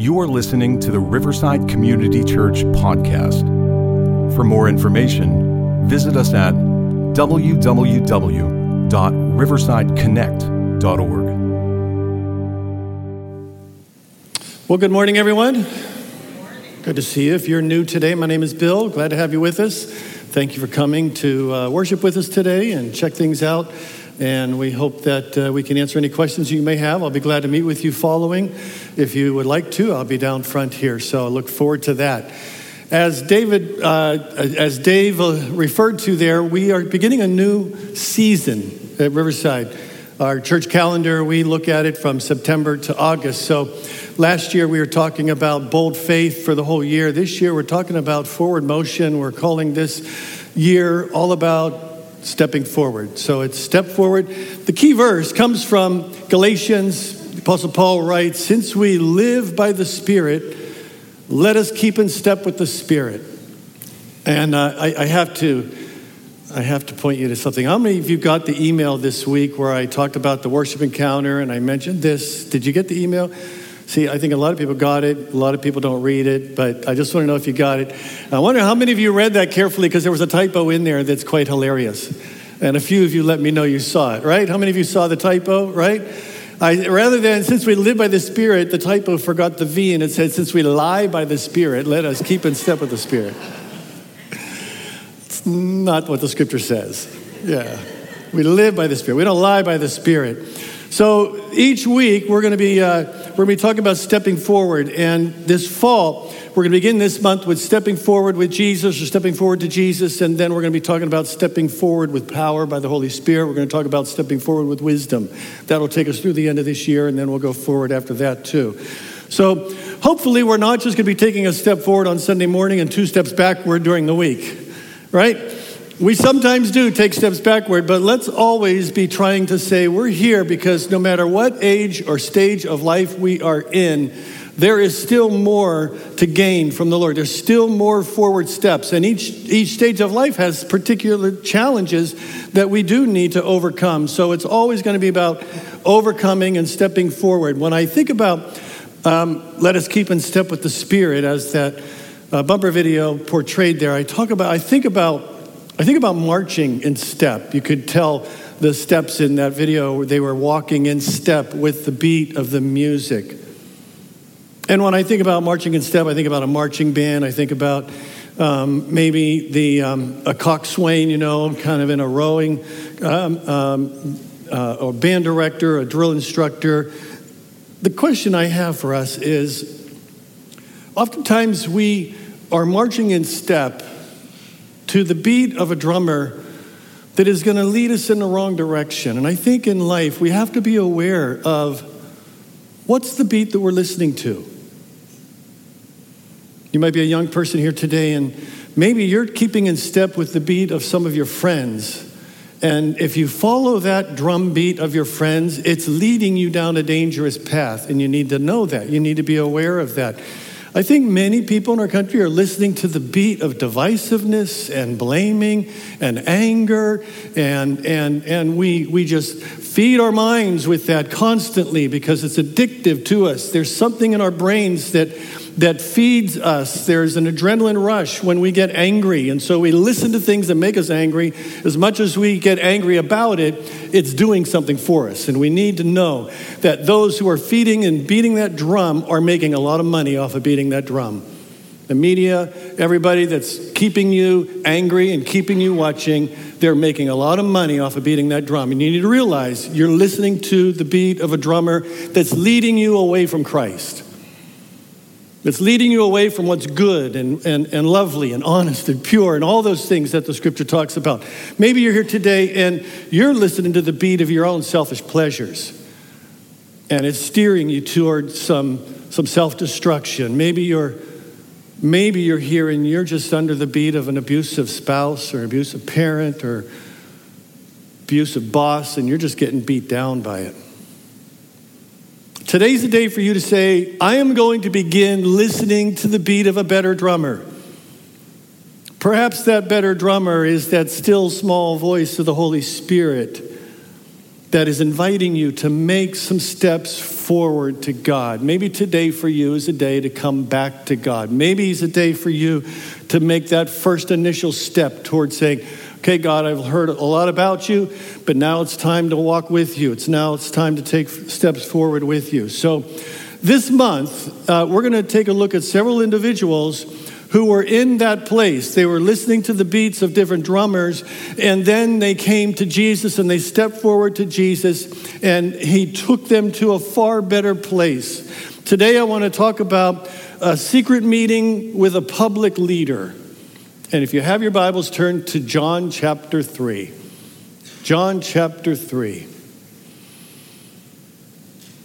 You are listening to the Riverside Community Church podcast. For more information, visit us at www.riversideconnect.org. Well, good morning, everyone. Good to see you. If you're new today, my name is Bill. Glad to have you with us. Thank you for coming to uh, worship with us today and check things out. And we hope that uh, we can answer any questions you may have. I'll be glad to meet with you following. If you would like to, I'll be down front here. So I look forward to that. As David, uh, as Dave uh, referred to there, we are beginning a new season at Riverside. Our church calendar, we look at it from September to August. So last year we were talking about bold faith for the whole year. This year we're talking about forward motion. We're calling this year all about stepping forward. So it's step forward. The key verse comes from Galatians. The Apostle Paul writes, Since we live by the Spirit, let us keep in step with the Spirit. And uh, I, I, have to. I have to point you to something. How many of you got the email this week where I talked about the worship encounter and I mentioned this? Did you get the email? See, I think a lot of people got it. A lot of people don't read it, but I just want to know if you got it. I wonder how many of you read that carefully because there was a typo in there that's quite hilarious. And a few of you let me know you saw it, right? How many of you saw the typo, right? I, rather than since we live by the Spirit, the typo forgot the V and it said, since we lie by the Spirit, let us keep in step with the Spirit. It's not what the scripture says. Yeah. We live by the Spirit. We don't lie by the Spirit. So each week we're going to be uh, we're going to be talking about stepping forward, and this fall we're going to begin this month with stepping forward with Jesus or stepping forward to Jesus, and then we're going to be talking about stepping forward with power by the Holy Spirit. We're going to talk about stepping forward with wisdom. That'll take us through the end of this year, and then we'll go forward after that too. So hopefully we're not just going to be taking a step forward on Sunday morning and two steps backward during the week, right? We sometimes do take steps backward, but let's always be trying to say we're here because no matter what age or stage of life we are in, there is still more to gain from the Lord. There's still more forward steps. And each, each stage of life has particular challenges that we do need to overcome. So it's always going to be about overcoming and stepping forward. When I think about um, let us keep in step with the Spirit, as that uh, bumper video portrayed there, I talk about, I think about I think about marching in step. You could tell the steps in that video, they were walking in step with the beat of the music. And when I think about marching in step, I think about a marching band. I think about um, maybe the um, a coxswain, you know, kind of in a rowing, um, um uh, or band director, a drill instructor. The question I have for us is oftentimes we are marching in step to the beat of a drummer that is going to lead us in the wrong direction. And I think in life we have to be aware of what's the beat that we're listening to. You might be a young person here today, and maybe you're keeping in step with the beat of some of your friends. And if you follow that drum beat of your friends, it's leading you down a dangerous path, and you need to know that. You need to be aware of that. I think many people in our country are listening to the beat of divisiveness and blaming and anger, and, and, and we, we just feed our minds with that constantly because it's addictive to us. There's something in our brains that that feeds us. There's an adrenaline rush when we get angry. And so we listen to things that make us angry. As much as we get angry about it, it's doing something for us. And we need to know that those who are feeding and beating that drum are making a lot of money off of beating that drum. The media, everybody that's keeping you angry and keeping you watching, they're making a lot of money off of beating that drum. And you need to realize you're listening to the beat of a drummer that's leading you away from Christ. It's leading you away from what's good and, and, and lovely and honest and pure and all those things that the scripture talks about. Maybe you're here today and you're listening to the beat of your own selfish pleasures and it's steering you toward some, some self destruction. Maybe you're, maybe you're here and you're just under the beat of an abusive spouse or abusive parent or abusive boss and you're just getting beat down by it. Today's the day for you to say, I am going to begin listening to the beat of a better drummer. Perhaps that better drummer is that still small voice of the Holy Spirit that is inviting you to make some steps forward to God. Maybe today for you is a day to come back to God. Maybe it's a day for you to make that first initial step towards saying, Okay, God, I've heard a lot about you, but now it's time to walk with you. It's now it's time to take steps forward with you. So, this month, uh, we're going to take a look at several individuals who were in that place. They were listening to the beats of different drummers, and then they came to Jesus and they stepped forward to Jesus, and he took them to a far better place. Today, I want to talk about a secret meeting with a public leader. And if you have your Bibles, turn to John chapter 3. John chapter 3.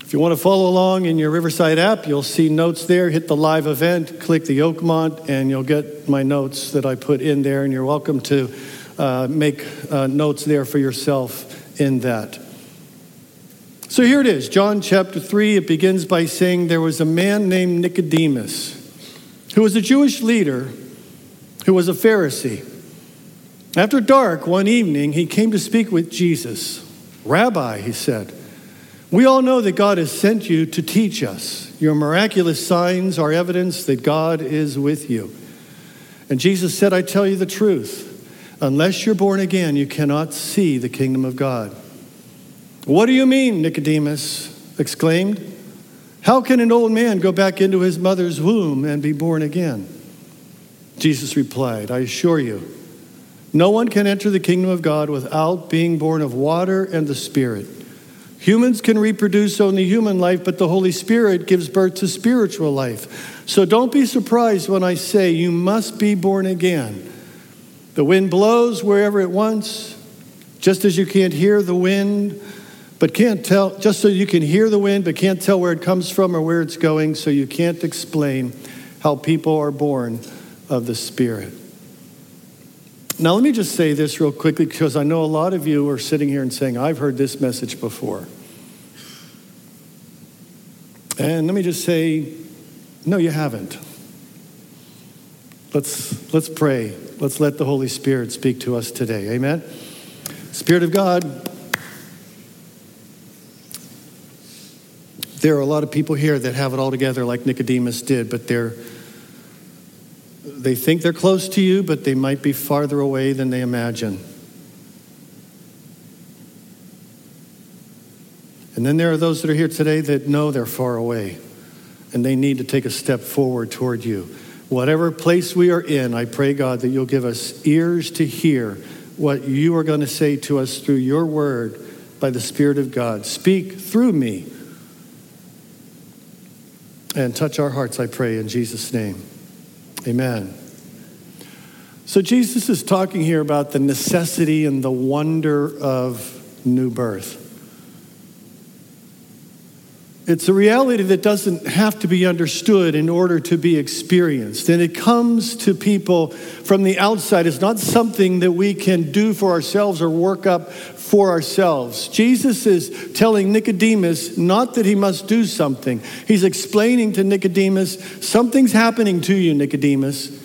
If you want to follow along in your Riverside app, you'll see notes there. Hit the live event, click the Oakmont, and you'll get my notes that I put in there. And you're welcome to uh, make uh, notes there for yourself in that. So here it is, John chapter 3. It begins by saying there was a man named Nicodemus who was a Jewish leader who was a Pharisee. After dark one evening, he came to speak with Jesus. Rabbi, he said, we all know that God has sent you to teach us. Your miraculous signs are evidence that God is with you. And Jesus said, I tell you the truth. Unless you're born again, you cannot see the kingdom of God. What do you mean? Nicodemus exclaimed. How can an old man go back into his mother's womb and be born again? Jesus replied, I assure you, no one can enter the kingdom of God without being born of water and the Spirit. Humans can reproduce only human life, but the Holy Spirit gives birth to spiritual life. So don't be surprised when I say you must be born again. The wind blows wherever it wants, just as you can't hear the wind, but can't tell, just so you can hear the wind, but can't tell where it comes from or where it's going, so you can't explain how people are born of the Spirit. Now, let me just say this real quickly because I know a lot of you are sitting here and saying, I've heard this message before. And let me just say, no, you haven't. Let's, let's pray. Let's let the Holy Spirit speak to us today. Amen. Spirit of God, there are a lot of people here that have it all together like Nicodemus did, but they're they think they're close to you, but they might be farther away than they imagine. And then there are those that are here today that know they're far away and they need to take a step forward toward you. Whatever place we are in, I pray, God, that you'll give us ears to hear what you are going to say to us through your word by the Spirit of God. Speak through me and touch our hearts, I pray, in Jesus' name. Amen. So, Jesus is talking here about the necessity and the wonder of new birth. It's a reality that doesn't have to be understood in order to be experienced. And it comes to people from the outside. It's not something that we can do for ourselves or work up for ourselves. Jesus is telling Nicodemus not that he must do something. He's explaining to Nicodemus, something's happening to you, Nicodemus.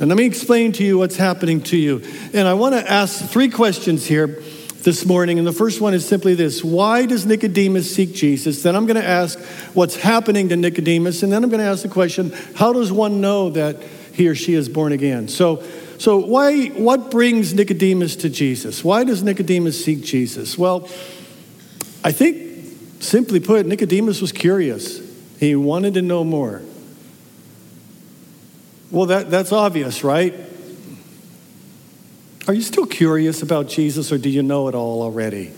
And let me explain to you what's happening to you. And I want to ask three questions here this morning. And the first one is simply this Why does Nicodemus seek Jesus? Then I'm going to ask what's happening to Nicodemus. And then I'm going to ask the question How does one know that he or she is born again? So, so, why, what brings Nicodemus to Jesus? Why does Nicodemus seek Jesus? Well, I think, simply put, Nicodemus was curious. He wanted to know more. Well, that, that's obvious, right? Are you still curious about Jesus or do you know it all already?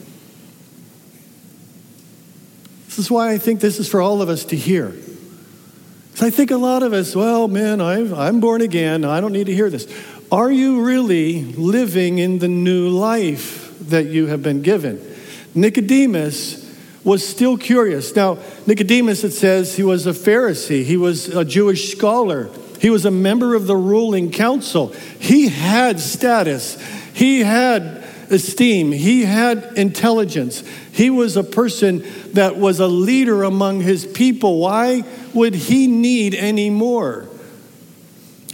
This is why I think this is for all of us to hear. Because I think a lot of us, well, man, i I'm born again. I don't need to hear this. Are you really living in the new life that you have been given? Nicodemus was still curious. Now, Nicodemus, it says he was a Pharisee, he was a Jewish scholar, he was a member of the ruling council. He had status, he had esteem, he had intelligence. He was a person that was a leader among his people. Why would he need any more?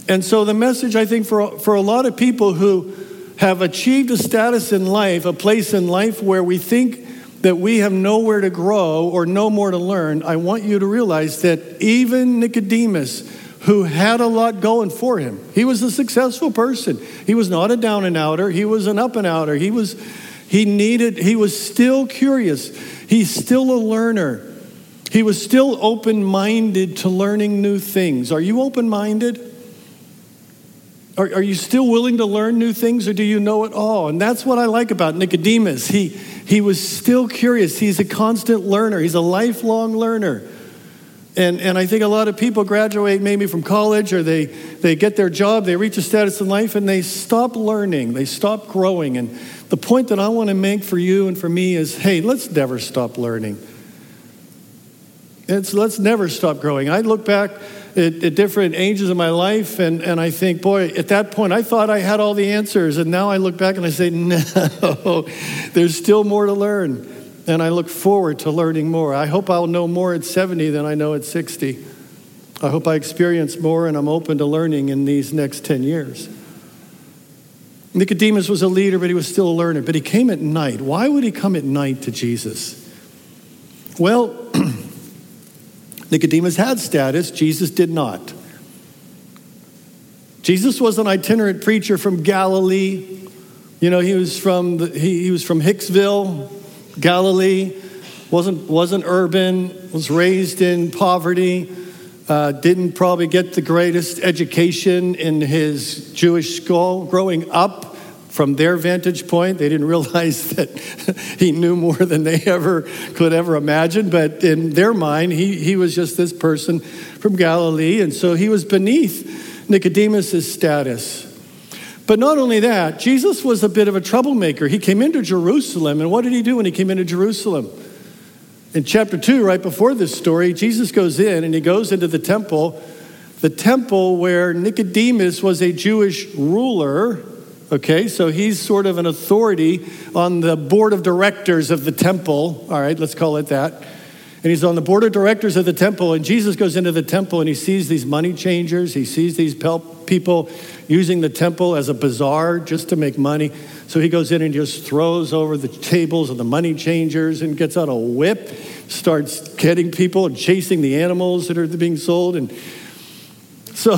And so, the message I think for, for a lot of people who have achieved a status in life, a place in life where we think that we have nowhere to grow or no more to learn, I want you to realize that even Nicodemus, who had a lot going for him, he was a successful person. He was not a down and outer, he was an up and outer. He was he needed he was still curious. He's still a learner. He was still open-minded to learning new things. Are you open-minded? Are, are you still willing to learn new things or do you know it all? And that's what I like about Nicodemus. He, he was still curious. He's a constant learner, he's a lifelong learner. And, and I think a lot of people graduate maybe from college or they, they get their job, they reach a status in life, and they stop learning, they stop growing. And the point that I want to make for you and for me is hey, let's never stop learning. It's, let's never stop growing. I look back at, at, different ages of my life, and, and I think, boy, at that point, I thought I had all the answers. And now I look back and I say, no, there's still more to learn. And I look forward to learning more. I hope I'll know more at 70 than I know at 60. I hope I experience more, and I'm open to learning in these next 10 years. Nicodemus was a leader, but he was still a learner. But he came at night. Why would he come at night to Jesus? Well, Nicodemus had status, Jesus did not. Jesus was an itinerant preacher from Galilee. You know, he was from, the, he, he was from Hicksville, Galilee, wasn't, wasn't urban, was raised in poverty, uh, didn't probably get the greatest education in his Jewish school. Growing up, from their vantage point, they didn't realize that he knew more than they ever could ever imagine. But in their mind, he, he was just this person from Galilee. And so he was beneath Nicodemus' status. But not only that, Jesus was a bit of a troublemaker. He came into Jerusalem, and what did he do when he came into Jerusalem? In chapter 2, right before this story, Jesus goes in and he goes into the temple, the temple where Nicodemus was a Jewish ruler Okay, so he's sort of an authority on the board of directors of the temple. All right, let's call it that. And he's on the board of directors of the temple. And Jesus goes into the temple and he sees these money changers. He sees these people using the temple as a bazaar just to make money. So he goes in and just throws over the tables of the money changers and gets out a whip, starts getting people and chasing the animals that are being sold. And so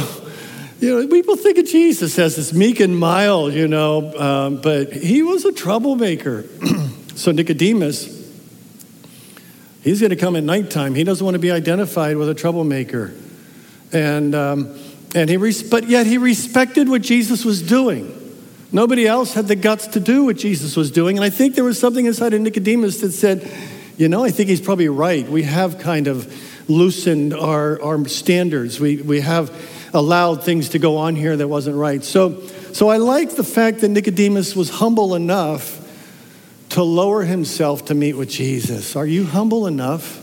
you know, people think of Jesus as this meek and mild, you know, um, but he was a troublemaker. so Nicodemus, he's going to come at nighttime. He doesn't want to be identified with a troublemaker, and um, and he res- but yet he respected what Jesus was doing. Nobody else had the guts to do what Jesus was doing, and I think there was something inside of Nicodemus that said, you know, I think he's probably right. We have kind of loosened our our standards. We we have allowed things to go on here that wasn't right. So, so I like the fact that Nicodemus was humble enough to lower himself to meet with Jesus. Are you humble enough?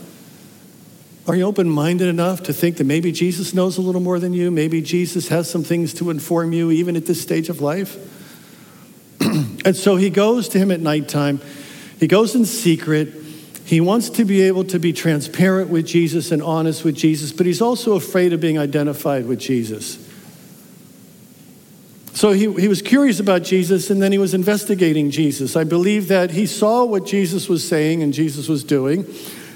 Are you open minded enough to think that maybe Jesus knows a little more than you? Maybe Jesus has some things to inform you, even at this stage of life? and so he goes to him at nighttime. He goes in secret. He wants to be able to be transparent with Jesus and honest with Jesus, but he's also afraid of being identified with Jesus. So he, he was curious about Jesus and then he was investigating Jesus. I believe that he saw what Jesus was saying and Jesus was doing,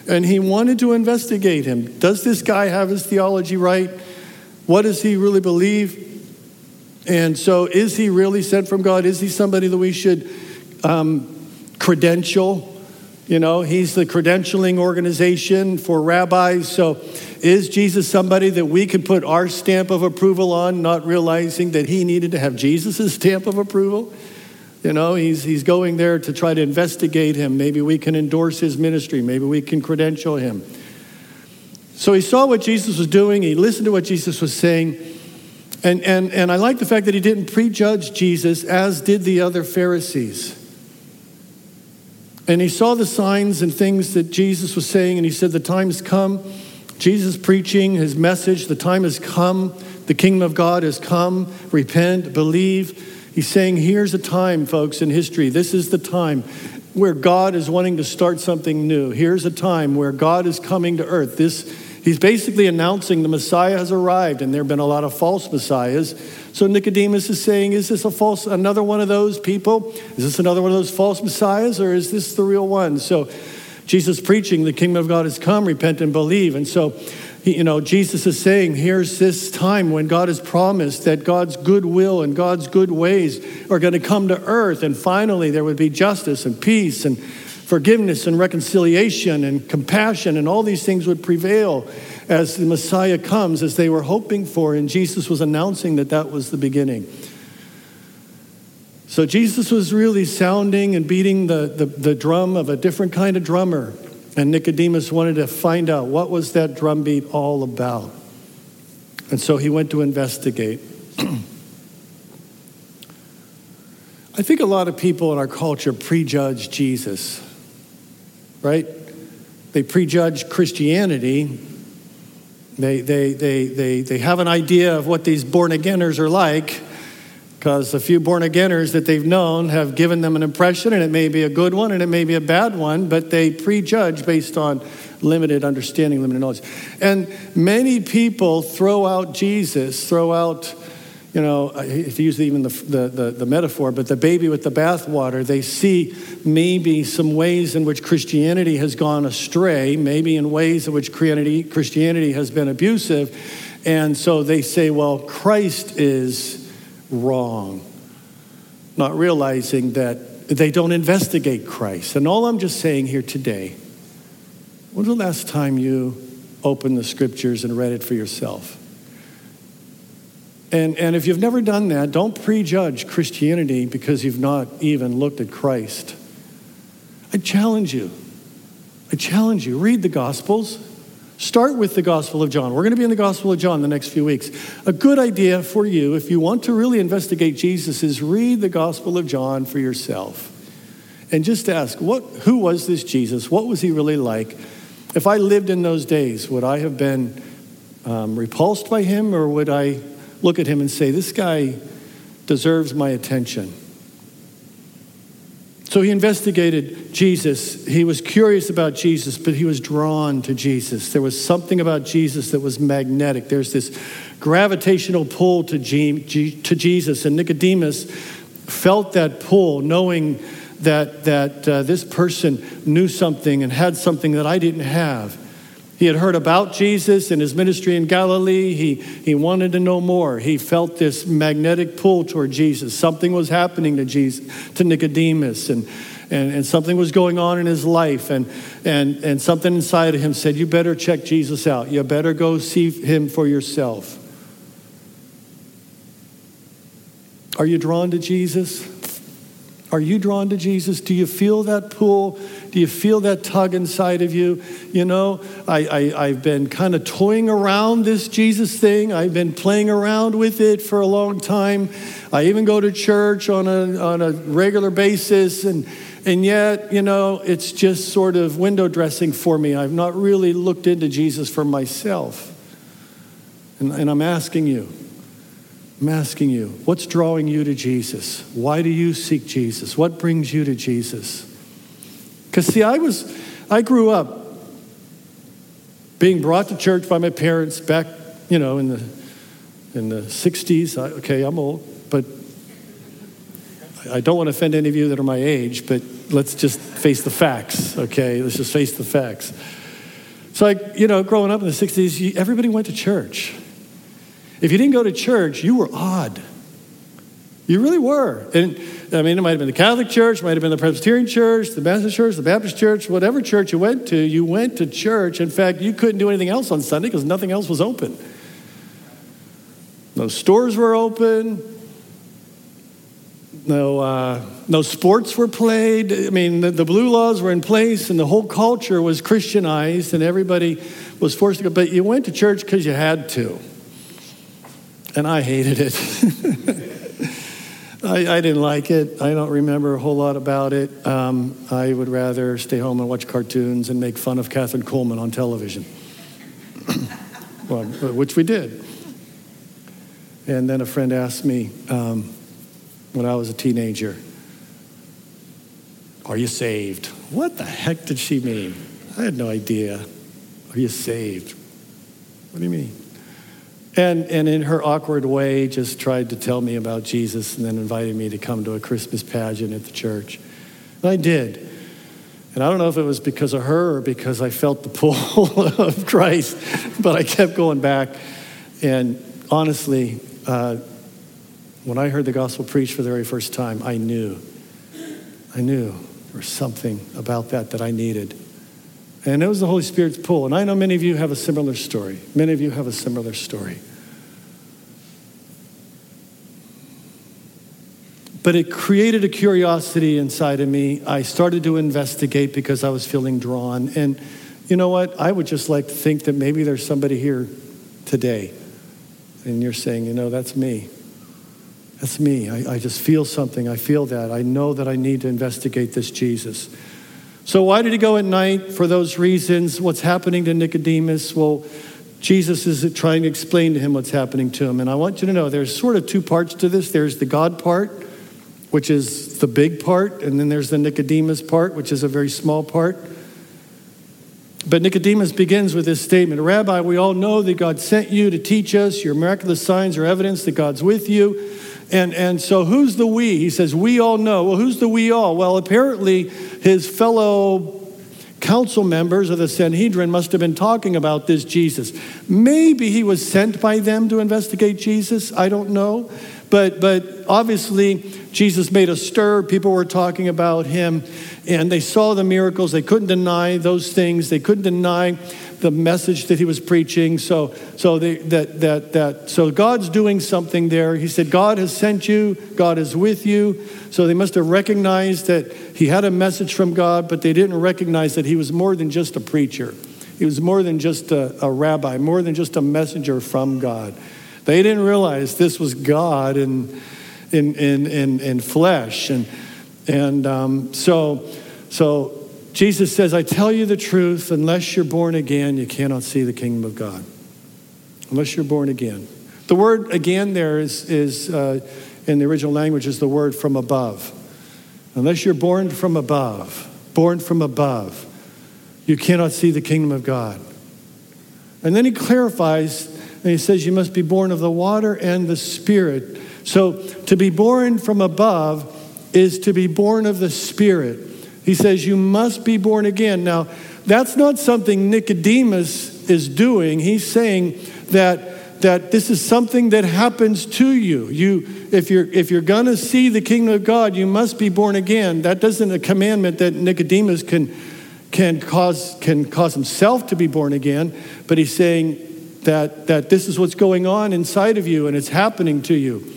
and he wanted to investigate him. Does this guy have his theology right? What does he really believe? And so, is he really sent from God? Is he somebody that we should um, credential? You know, he's the credentialing organization for rabbis. So, is Jesus somebody that we could put our stamp of approval on, not realizing that he needed to have Jesus' stamp of approval? You know, he's, he's going there to try to investigate him. Maybe we can endorse his ministry. Maybe we can credential him. So he saw what Jesus was doing, he listened to what Jesus was saying. And, and, and I like the fact that he didn't prejudge Jesus, as did the other Pharisees. And he saw the signs and things that Jesus was saying, and he said, The time has come. Jesus preaching his message, the time has come. The kingdom of God has come. Repent, believe. He's saying, Here's a time, folks, in history. This is the time where God is wanting to start something new. Here's a time where God is coming to earth. This, he's basically announcing the Messiah has arrived, and there have been a lot of false messiahs. So Nicodemus is saying, is this a false, another one of those people? Is this another one of those false messiahs, or is this the real one? So Jesus preaching, the kingdom of God has come, repent and believe. And so, you know, Jesus is saying, here's this time when God has promised that God's good will and God's good ways are going to come to earth. And finally, there would be justice and peace and forgiveness and reconciliation and compassion, and all these things would prevail as the Messiah comes, as they were hoping for. And Jesus was announcing that that was the beginning. So Jesus was really sounding and beating the, the, the, drum of a different kind of drummer. And Nicodemus wanted to find out what was that drum beat all about. And so he went to investigate. I think a lot of people in our culture prejudge Jesus, right? They prejudge Christianity. They, they, they, they, they have an idea of what these born againers are like because a few born againers that they've known have given them an impression, and it may be a good one and it may be a bad one, but they prejudge based on limited understanding, limited knowledge. And many people throw out Jesus, throw out, you know, you use even the, the, the, the metaphor, but the baby with the bathwater, they see maybe some ways in which Christianity has gone astray, maybe in ways in which Christianity has been abusive. And so they say, well, Christ is wrong, not realizing that they don't investigate Christ. And all I'm just saying here today, when's the last time you opened the scriptures and read it for yourself? And, and if you've never done that, don't prejudge Christianity because you've not even looked at Christ. I challenge you. I challenge you. Read the Gospels. Start with the Gospel of John. We're going to be in the Gospel of John the next few weeks. A good idea for you, if you want to really investigate Jesus, is read the Gospel of John for yourself. And just ask, what, who was this Jesus? What was he really like? If I lived in those days, would I have been um, repulsed by him, or would I look at him and say, this guy deserves my attention? So he investigated Jesus. He was curious about Jesus, but he was drawn to Jesus. There was something about Jesus that was magnetic. There's this gravitational pull to, to Jesus. And Nicodemus felt that pull, knowing that, that uh, this person knew something and had something that I didn't have. He had heard about Jesus and his ministry in Galilee. He, he wanted to know more. He felt this magnetic pull toward Jesus. Something was happening to Jesus, to Nicodemus, and, and, and something was going on in his life. And, and, and something inside of him said, You better check Jesus out. You better go see him for yourself. Are you drawn to Jesus? Are you drawn to Jesus? Do you feel that pull? Do you feel that tug inside of you? You know, I, I, have been kind of toying around this Jesus thing. I've been playing around with it for a long time. I even go to church on a, on a regular basis, and, and yet, you know, it's just sort of window dressing for me. I've not really looked into Jesus for myself. And, and I'm asking you, I'm asking you, what's drawing you to Jesus? Why do you seek Jesus? What brings you to Jesus? Because, see, I was, I grew up being brought to church by my parents back, you know, in the, in the 60s. I, okay, I'm old, but I don't want to offend any of you that are my age, but let's just face the facts, okay? Let's just face the facts. So, I, you know, growing up in the 60s, everybody went to church. If you didn't go to church, you were odd. You really were. And I mean, it might have been the Catholic Church, might have been the Presbyterian Church, the Methodist Church, the Baptist Church, whatever church you went to, you went to church. In fact, you couldn't do anything else on Sunday because nothing else was open. No stores were open. No, uh, no sports were played. I mean, the, the blue laws were in place, and the whole culture was Christianized, and everybody was forced to go. But you went to church because you had to and I hated it. I, I, didn't like it. I don't remember a whole lot about it. Um, I would rather stay home and watch cartoons and make fun of Kathryn Kuhlman on television, well, which we did. And then a friend asked me um, when I was a teenager, Are you saved? What the heck did she mean? I had no idea. Are you saved? What do you mean? And, and in her awkward way, just tried to tell me about Jesus and then invited me to come to a Christmas pageant at the church. And I did. And I don't know if it was because of her or because I felt the pull of Christ, but I kept going back. And honestly, uh, when I heard the gospel preached for the very first time, I knew. I knew there was something about that that I needed. And it was the Holy Spirit's pull. And I know many of you have a similar story. Many of you have a similar story. But it created a curiosity inside of me. I started to investigate because I was feeling drawn. And you know what? I would just like to think that maybe there's somebody here today, and you're saying, you know, that's me. That's me. I, I just feel something. I feel that. I know that I need to investigate this Jesus. So, why did he go at night? For those reasons. What's happening to Nicodemus? Well, Jesus is trying to explain to him what's happening to him. And I want you to know there's sort of two parts to this there's the God part, which is the big part, and then there's the Nicodemus part, which is a very small part. But Nicodemus begins with this statement Rabbi, we all know that God sent you to teach us. Your miraculous signs are evidence that God's with you. And, and so, who's the we? He says, We all know. Well, who's the we all? Well, apparently, his fellow council members of the Sanhedrin must have been talking about this Jesus. Maybe he was sent by them to investigate Jesus. I don't know. But, but obviously, Jesus made a stir. People were talking about him, and they saw the miracles. They couldn't deny those things. They couldn't deny the message that he was preaching. So, so they, that, that, that, so God's doing something there. He said, God has sent you. God is with you. So they must have recognized that he had a message from God, but they didn't recognize that he was more than just a preacher. He was more than just a, a rabbi, more than just a messenger from God. They didn't realize this was God in, in, in, in, in flesh. And, and um, so, so Jesus says, I tell you the truth, unless you're born again, you cannot see the kingdom of God. Unless you're born again. The word again there is, is uh, in the original language, is the word from above. Unless you're born from above, born from above, you cannot see the kingdom of God. And then he clarifies and he says, You must be born of the water and the Spirit. So to be born from above is to be born of the Spirit. He says, You must be born again. Now, that's not something Nicodemus is doing. He's saying that, that this is something that happens to you. you if you're, if you're going to see the kingdom of God, you must be born again. That doesn't a commandment that Nicodemus can, can, cause, can cause himself to be born again, but he's saying that, that this is what's going on inside of you and it's happening to you.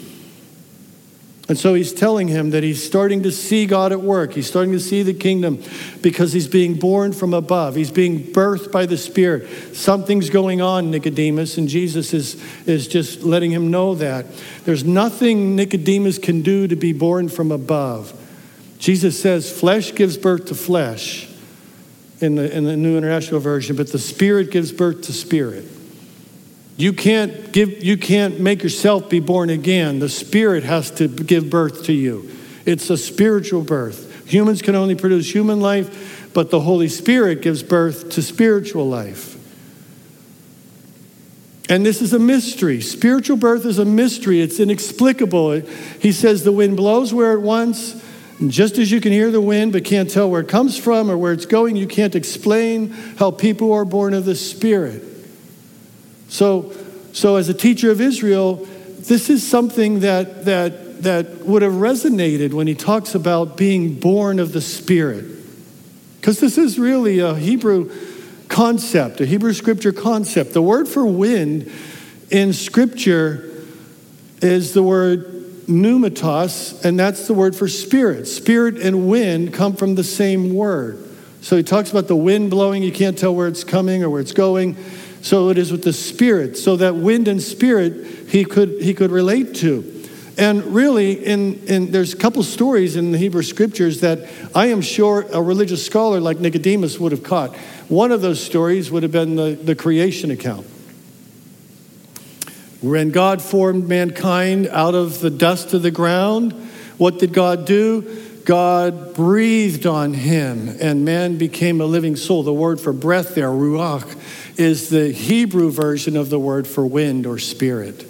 And so he's telling him that he's starting to see God at work. He's starting to see the kingdom because he's being born from above. He's being birthed by the Spirit. Something's going on, Nicodemus, and Jesus is, is just letting him know that. There's nothing Nicodemus can do to be born from above. Jesus says, flesh gives birth to flesh in the, in the New International Version, but the Spirit gives birth to spirit. You can't give you can't make yourself be born again. The spirit has to give birth to you. It's a spiritual birth. Humans can only produce human life, but the Holy Spirit gives birth to spiritual life. And this is a mystery. Spiritual birth is a mystery. It's inexplicable. He says the wind blows where it wants. Just as you can hear the wind but can't tell where it comes from or where it's going, you can't explain how people are born of the Spirit. So, so as a teacher of Israel, this is something that, that, that would have resonated when he talks about being born of the Spirit. Because this is really a Hebrew concept, a Hebrew scripture concept. The word for wind in scripture is the word pneumatos, and that's the word for spirit. Spirit and wind come from the same word. So he talks about the wind blowing, you can't tell where it's coming or where it's going. So it is with the spirit. So that wind and spirit he could he could relate to. And really, in, in, there's a couple stories in the Hebrew scriptures that I am sure a religious scholar like Nicodemus would have caught. One of those stories would have been the, the creation account. When God formed mankind out of the dust of the ground, what did God do? God breathed on him, and man became a living soul. The word for breath there, ruach, is the Hebrew version of the word for wind or spirit.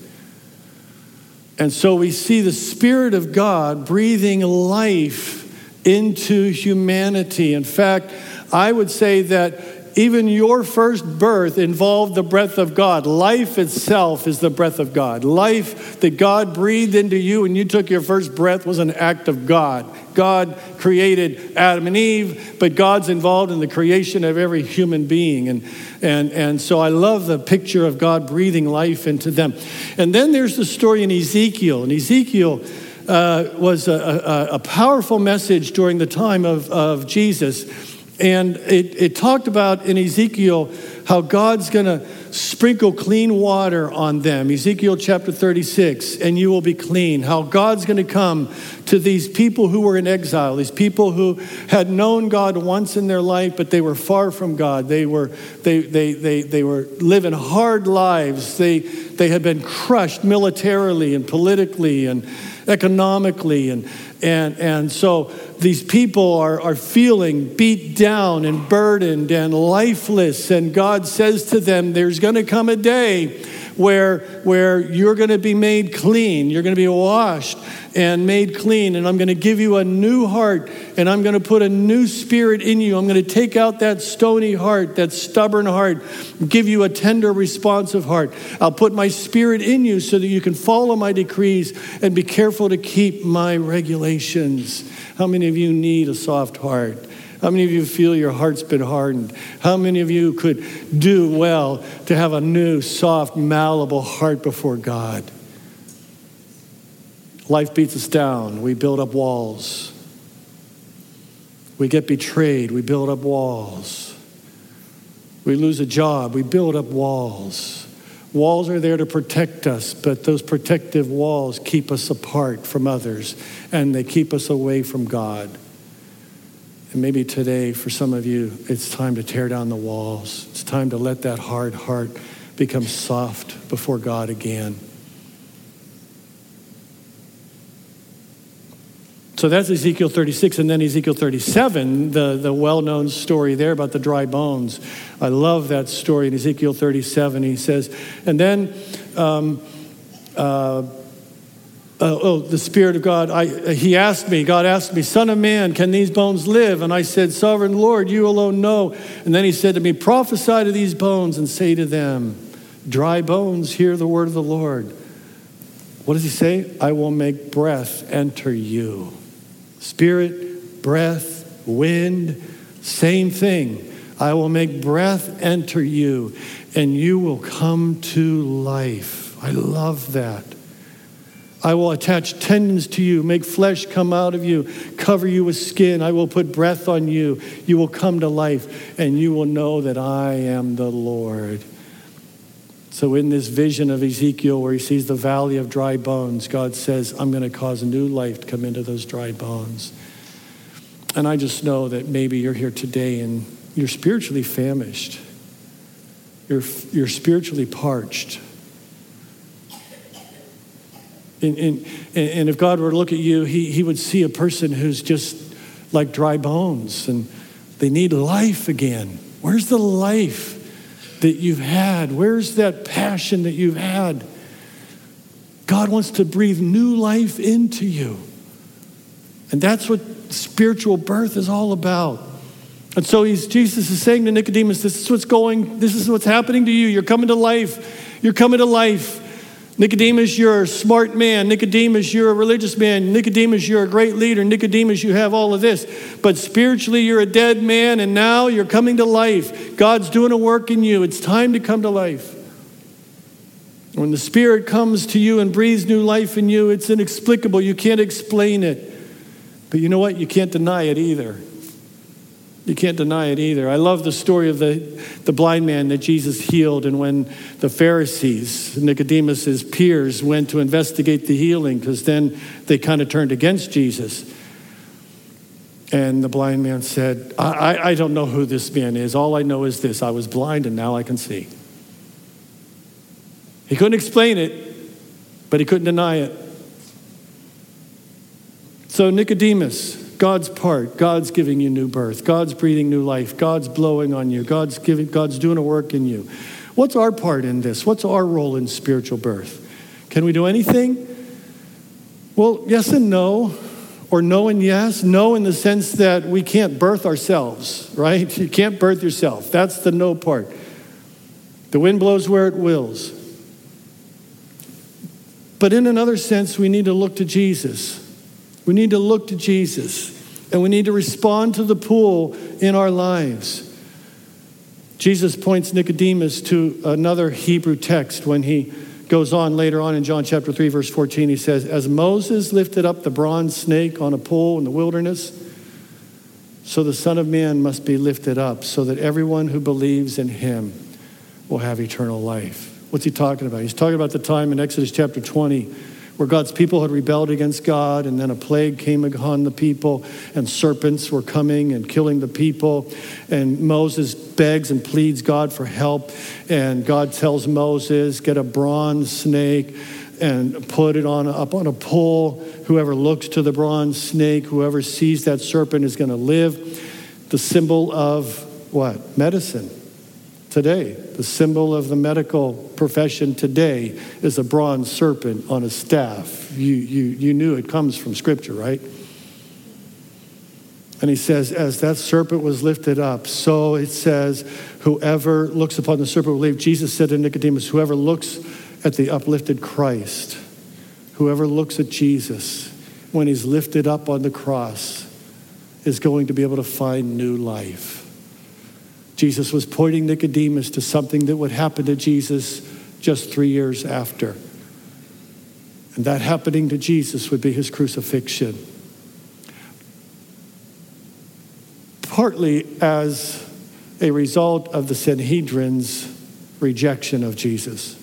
And so we see the Spirit of God breathing life into humanity. In fact, I would say that even your first birth involved the breath of God. Life itself is the breath of God. Life that God breathed into you when you took your first breath was an act of God. God created Adam and Eve, but God's involved in the creation of every human being. And, and, and so I love the picture of God breathing life into them. And then there's the story in Ezekiel. And Ezekiel uh, was a, a, a powerful message during the time of, of Jesus and it, it talked about in Ezekiel how God's going to sprinkle clean water on them. Ezekiel chapter 36, and you will be clean. How God's going to come to these people who were in exile, these people who had known God once in their life, but they were far from God. They were, they, they, they, they were living hard lives. They, they had been crushed militarily and politically and economically. And, and, and so these people are, are feeling beat down and burdened and lifeless. And God says to them, There's going to come a day where, where you're going to be made clean, you're going to be washed and made clean, and I'm going to give you a new heart, and I'm going to put a new spirit in you. I'm going to take out that stony heart, that stubborn heart, give you a tender, responsive heart. I'll put my spirit in you so that you can follow my decrees and be careful to keep my regulations. How many of you need a soft heart? How many of you feel your heart's been hardened? How many of you could do well to have a new, soft, malleable heart before God? Life beats us down. We build up walls. We get betrayed. We build up walls. We lose a job. We build up walls. Walls are there to protect us, but those protective walls keep us apart from others and they keep us away from God. And maybe today, for some of you, it's time to tear down the walls. It's time to let that hard heart become soft before God again. So that's Ezekiel 36. And then Ezekiel 37, the, the well known story there about the dry bones. I love that story in Ezekiel 37. He says, and then, um, uh, uh, oh, the Spirit of God, I, he asked me, God asked me, Son of man, can these bones live? And I said, Sovereign Lord, you alone know. And then he said to me, Prophesy to these bones and say to them, Dry bones, hear the word of the Lord. What does he say? I will make breath enter you. Spirit, breath, wind, same thing. I will make breath enter you, and you will come to life. I love that. I will attach tendons to you, make flesh come out of you, cover you with skin. I will put breath on you. You will come to life, and you will know that I am the Lord. So, in this vision of Ezekiel, where he sees the valley of dry bones, God says, I'm going to cause new life to come into those dry bones. And I just know that maybe you're here today and you're spiritually famished, you're, you're spiritually parched. And, and, and if God were to look at you, he, he would see a person who's just like dry bones and they need life again. Where's the life? That you've had? Where's that passion that you've had? God wants to breathe new life into you. And that's what spiritual birth is all about. And so Jesus is saying to Nicodemus, This is what's going, this is what's happening to you. You're coming to life. You're coming to life. Nicodemus, you're a smart man. Nicodemus, you're a religious man. Nicodemus, you're a great leader. Nicodemus, you have all of this. But spiritually, you're a dead man, and now you're coming to life. God's doing a work in you. It's time to come to life. When the Spirit comes to you and breathes new life in you, it's inexplicable. You can't explain it. But you know what? You can't deny it either. You can't deny it either. I love the story of the, the blind man that Jesus healed, and when the Pharisees, Nicodemus's peers, went to investigate the healing, because then they kind of turned against Jesus. And the blind man said, I, I, I don't know who this man is. All I know is this I was blind and now I can see. He couldn't explain it, but he couldn't deny it. So, Nicodemus, God's part. God's giving you new birth. God's breathing new life. God's blowing on you. God's giving God's doing a work in you. What's our part in this? What's our role in spiritual birth? Can we do anything? Well, yes and no. Or no and yes? No, in the sense that we can't birth ourselves, right? You can't birth yourself. That's the no part. The wind blows where it wills. But in another sense, we need to look to Jesus. We need to look to Jesus. And we need to respond to the pool in our lives. Jesus points Nicodemus to another Hebrew text when he goes on later on in John chapter 3, verse 14. He says, As Moses lifted up the bronze snake on a pole in the wilderness, so the Son of Man must be lifted up, so that everyone who believes in him will have eternal life. What's he talking about? He's talking about the time in Exodus chapter 20 where God's people had rebelled against God, and then a plague came upon the people, and serpents were coming and killing the people. And Moses begs and pleads God for help, and God tells Moses, Get a bronze snake and put it on up on a pole. Whoever looks to the bronze snake, whoever sees that serpent is going to live. The symbol of what? Medicine today. The symbol of the medical profession today is a bronze serpent on a staff. You, you, you knew it comes from Scripture, right? And he says, as that serpent was lifted up, so it says, whoever looks upon the serpent will live. Jesus said to Nicodemus, whoever looks at the uplifted Christ, whoever looks at Jesus when he's lifted up on the cross, is going to be able to find new life. Jesus was pointing Nicodemus to something that would happen to Jesus just three years after. And that happening to Jesus would be his crucifixion. Partly as a result of the Sanhedrin's rejection of Jesus.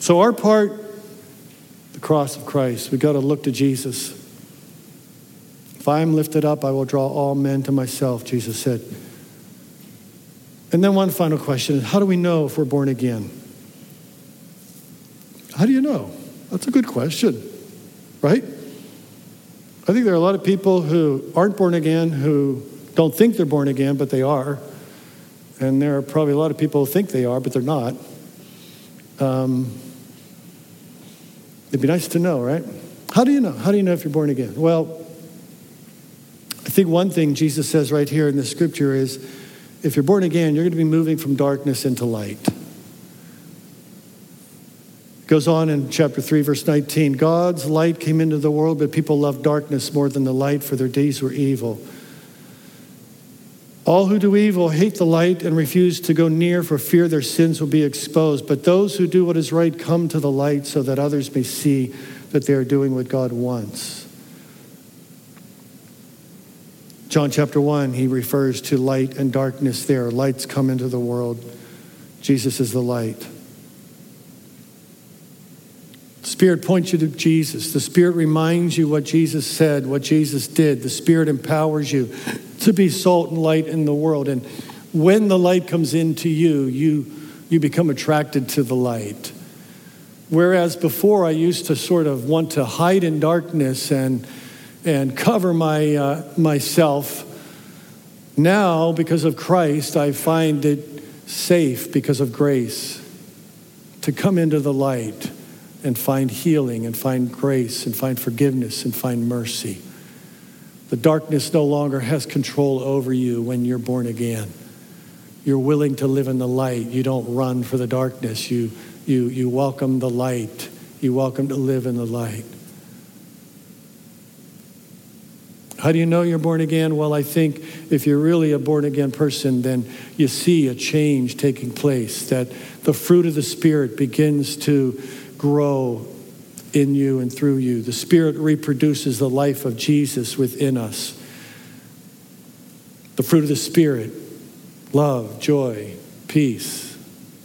So, our part, the cross of Christ, we've got to look to Jesus. If I am lifted up, I will draw all men to myself, Jesus said. And then one final question how do we know if we're born again? How do you know? That's a good question, right? I think there are a lot of people who aren't born again who don't think they're born again, but they are. And there are probably a lot of people who think they are, but they're not. Um, it'd be nice to know, right? How do you know? How do you know if you're born again? Well, think one thing Jesus says right here in the scripture is if you're born again, you're going to be moving from darkness into light. Goes on in chapter 3, verse 19 God's light came into the world, but people loved darkness more than the light, for their deeds were evil. All who do evil hate the light and refuse to go near for fear their sins will be exposed. But those who do what is right come to the light so that others may see that they are doing what God wants. John chapter 1, he refers to light and darkness there. Lights come into the world. Jesus is the light. The Spirit points you to Jesus. The Spirit reminds you what Jesus said, what Jesus did. The Spirit empowers you to be salt and light in the world. And when the light comes into you, you, you become attracted to the light. Whereas before I used to sort of want to hide in darkness and and cover my, uh, myself. Now, because of Christ, I find it safe because of grace to come into the light and find healing and find grace and find forgiveness and find mercy. The darkness no longer has control over you when you're born again. You're willing to live in the light. You don't run for the darkness. You, you, you welcome the light. You welcome to live in the light. How do you know you're born again? Well, I think if you're really a born again person, then you see a change taking place, that the fruit of the Spirit begins to grow in you and through you. The Spirit reproduces the life of Jesus within us. The fruit of the Spirit love, joy, peace,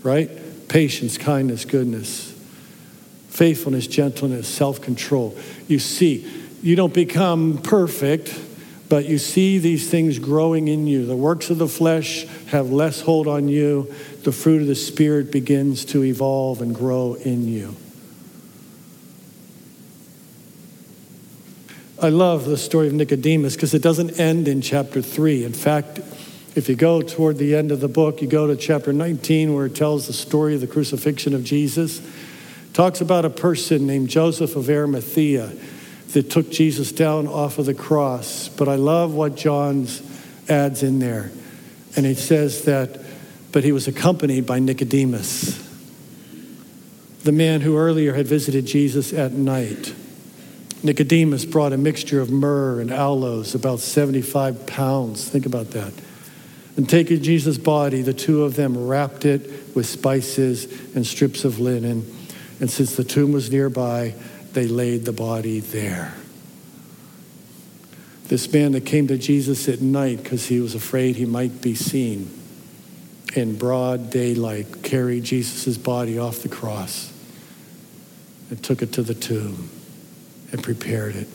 right? Patience, kindness, goodness, faithfulness, gentleness, self control. You see, you don't become perfect, but you see these things growing in you. The works of the flesh have less hold on you. The fruit of the Spirit begins to evolve and grow in you. I love the story of Nicodemus because it doesn't end in chapter 3. In fact, if you go toward the end of the book, you go to chapter 19 where it tells the story of the crucifixion of Jesus. Talks about a person named Joseph of Arimathea that took Jesus down off of the cross. But I love what John's adds in there. And he says that, but he was accompanied by Nicodemus, the man who earlier had visited Jesus at night. Nicodemus brought a mixture of myrrh and aloes, about 75 pounds. Think about that. And taking Jesus' body, the two of them wrapped it with spices and strips of linen. And since the tomb was nearby, they laid the body there. This man that came to Jesus at night because he was afraid he might be seen in broad daylight carried Jesus' body off the cross and took it to the tomb and prepared it.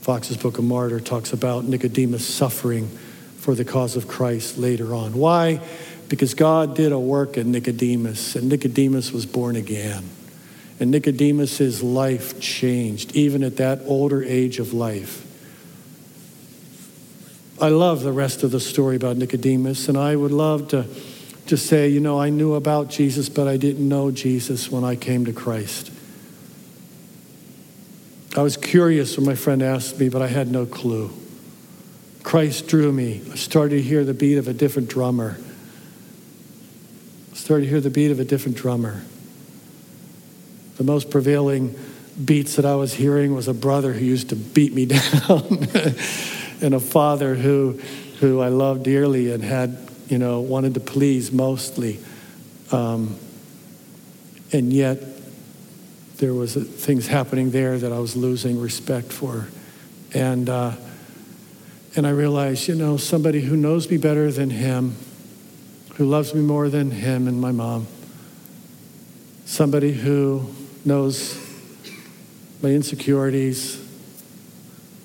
Foxe's Book of Martyr talks about Nicodemus suffering for the cause of Christ later on. Why? Because God did a work in Nicodemus, and Nicodemus was born again. And Nicodemus's life changed, even at that older age of life. I love the rest of the story about Nicodemus, and I would love to just say, you know, I knew about Jesus, but I didn't know Jesus when I came to Christ. I was curious when my friend asked me, but I had no clue. Christ drew me. I started to hear the beat of a different drummer. I started to hear the beat of a different drummer. The most prevailing beats that I was hearing was a brother who used to beat me down and a father who, who I loved dearly and had, you know, wanted to please mostly. Um, and yet there was things happening there that I was losing respect for. And, uh, and I realized, you know, somebody who knows me better than him, who loves me more than him and my mom, somebody who knows my insecurities,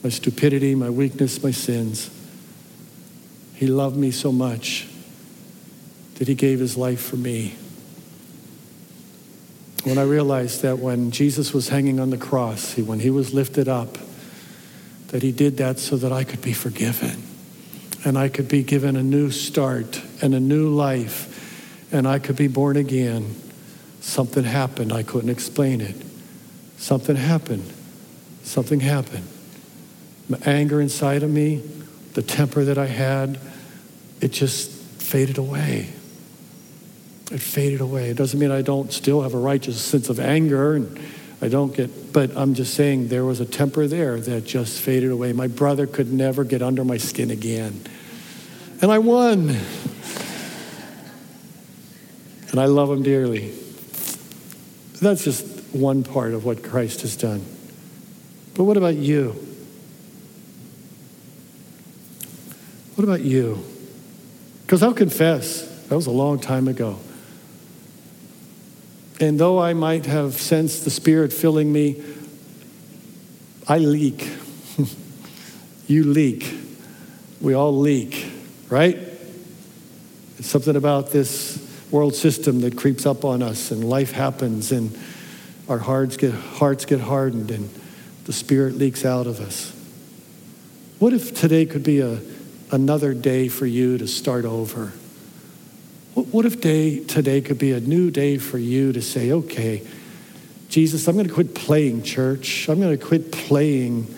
my stupidity, my weakness, my sins. He loved me so much that he gave his life for me when I realized that when Jesus was hanging on the cross, when he was lifted up, that he did that so that I could be forgiven and I could be given a new start and a new life and I could be born again. Something happened. I couldn't explain it. Something happened. Something happened. The anger inside of me, the temper that I had, it just faded away. It faded away. It doesn't mean I don't still have a righteous sense of anger and I don't get, but I'm just saying there was a temper there that just faded away. My brother could never get under my skin again. And I won. And I love him dearly. That's just one part of what Christ has done. But what about you? What about you? Because I'll confess, that was a long time ago. And though I might have sensed the Spirit filling me, I leak. you leak. We all leak, right? It's something about this world system that creeps up on us, and life happens, and our hearts get, hearts get hardened, and the Spirit leaks out of us. What if today could be a, another day for you to start over? What if day today could be a new day for you to say, okay, Jesus, I'm going to quit playing church. I'm going to quit playing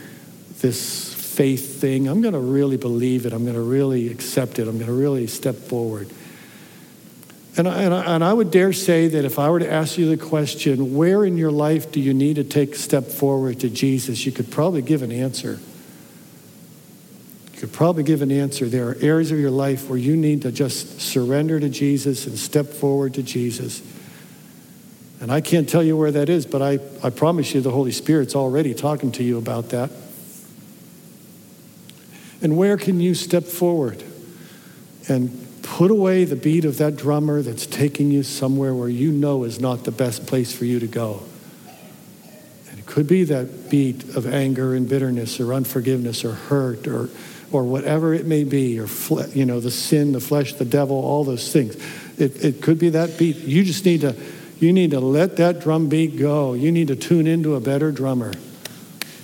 this faith thing. I'm going to really believe it. I'm going to really accept it. I'm going to really step forward. And I, and, I, and I would dare say that if I were to ask you the question, where in your life do you need to take a step forward to Jesus, you could probably give an answer You could probably give an answer. There are areas of your life where you need to just surrender to Jesus and step forward to Jesus. And I can't tell you where that is, but I, I promise you the Holy Spirit's already talking to you about that. And where can you step forward and put away the beat of that drummer that's taking you somewhere where you know is not the best place for you to go? And it could be that beat of anger and bitterness or unforgiveness or hurt or or whatever it may be, or fle- you know, the sin, the flesh, the devil, all those things. It, it could be that beat. You just need to, you need to let that drum beat go. You need to tune into a better drummer,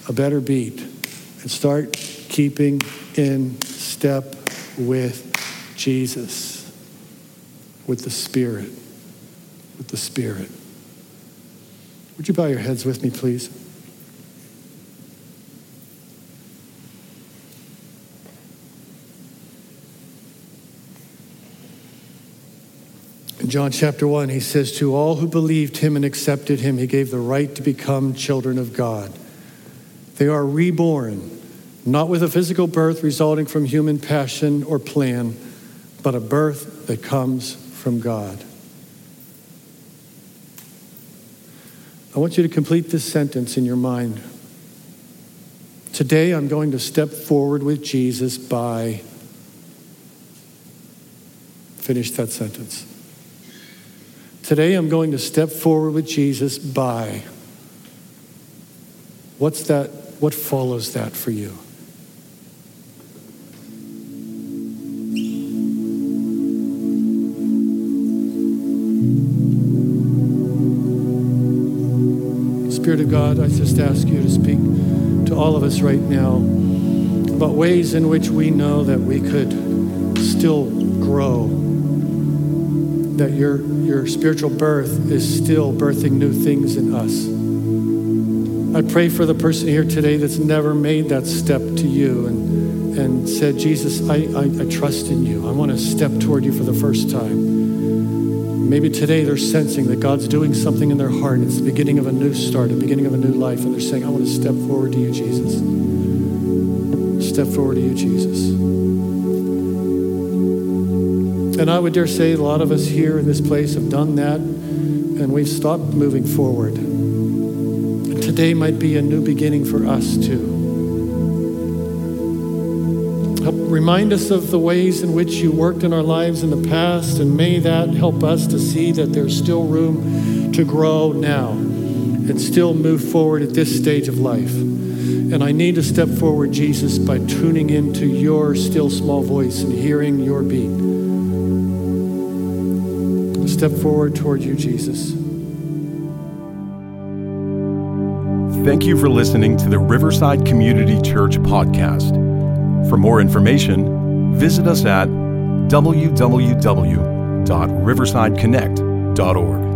a better beat, and start keeping in step with Jesus, with the Spirit, with the Spirit. Would you bow your heads with me, please? In John chapter 1, he says, To all who believed him and accepted him, he gave the right to become children of God. They are reborn, not with a physical birth resulting from human passion or plan, but a birth that comes from God. I want you to complete this sentence in your mind. Today, I'm going to step forward with Jesus by. Finish that sentence. Today I'm going to step forward with Jesus by. What's that? What follows that for you? Spirit of God, I just ask you to speak to all of us right now about ways in which we know that we could still grow that your, your spiritual birth is still birthing new things in us. I pray for the person here today that's never made that step to you and, and said, Jesus, I, I, I trust in you. I want to step toward you for the first time. Maybe today they're sensing that God's doing something in their heart. It's the beginning of a new start, the beginning of a new life. And they're saying, I want to step forward to you, Jesus. Step forward to you, Jesus. And I would dare say a lot of us here in this place have done that and we've stopped moving forward. Today might be a new beginning for us too. Remind us of the ways in which you worked in our lives in the past, and may that help us to see that there's still room to grow now and still move forward at this stage of life. And I need to step forward, Jesus, by tuning into your still small voice and hearing your beat step forward toward you, Jesus. Thank you for listening to the Riverside Community Church podcast. For more information, visit us at www.riversideconnect.org.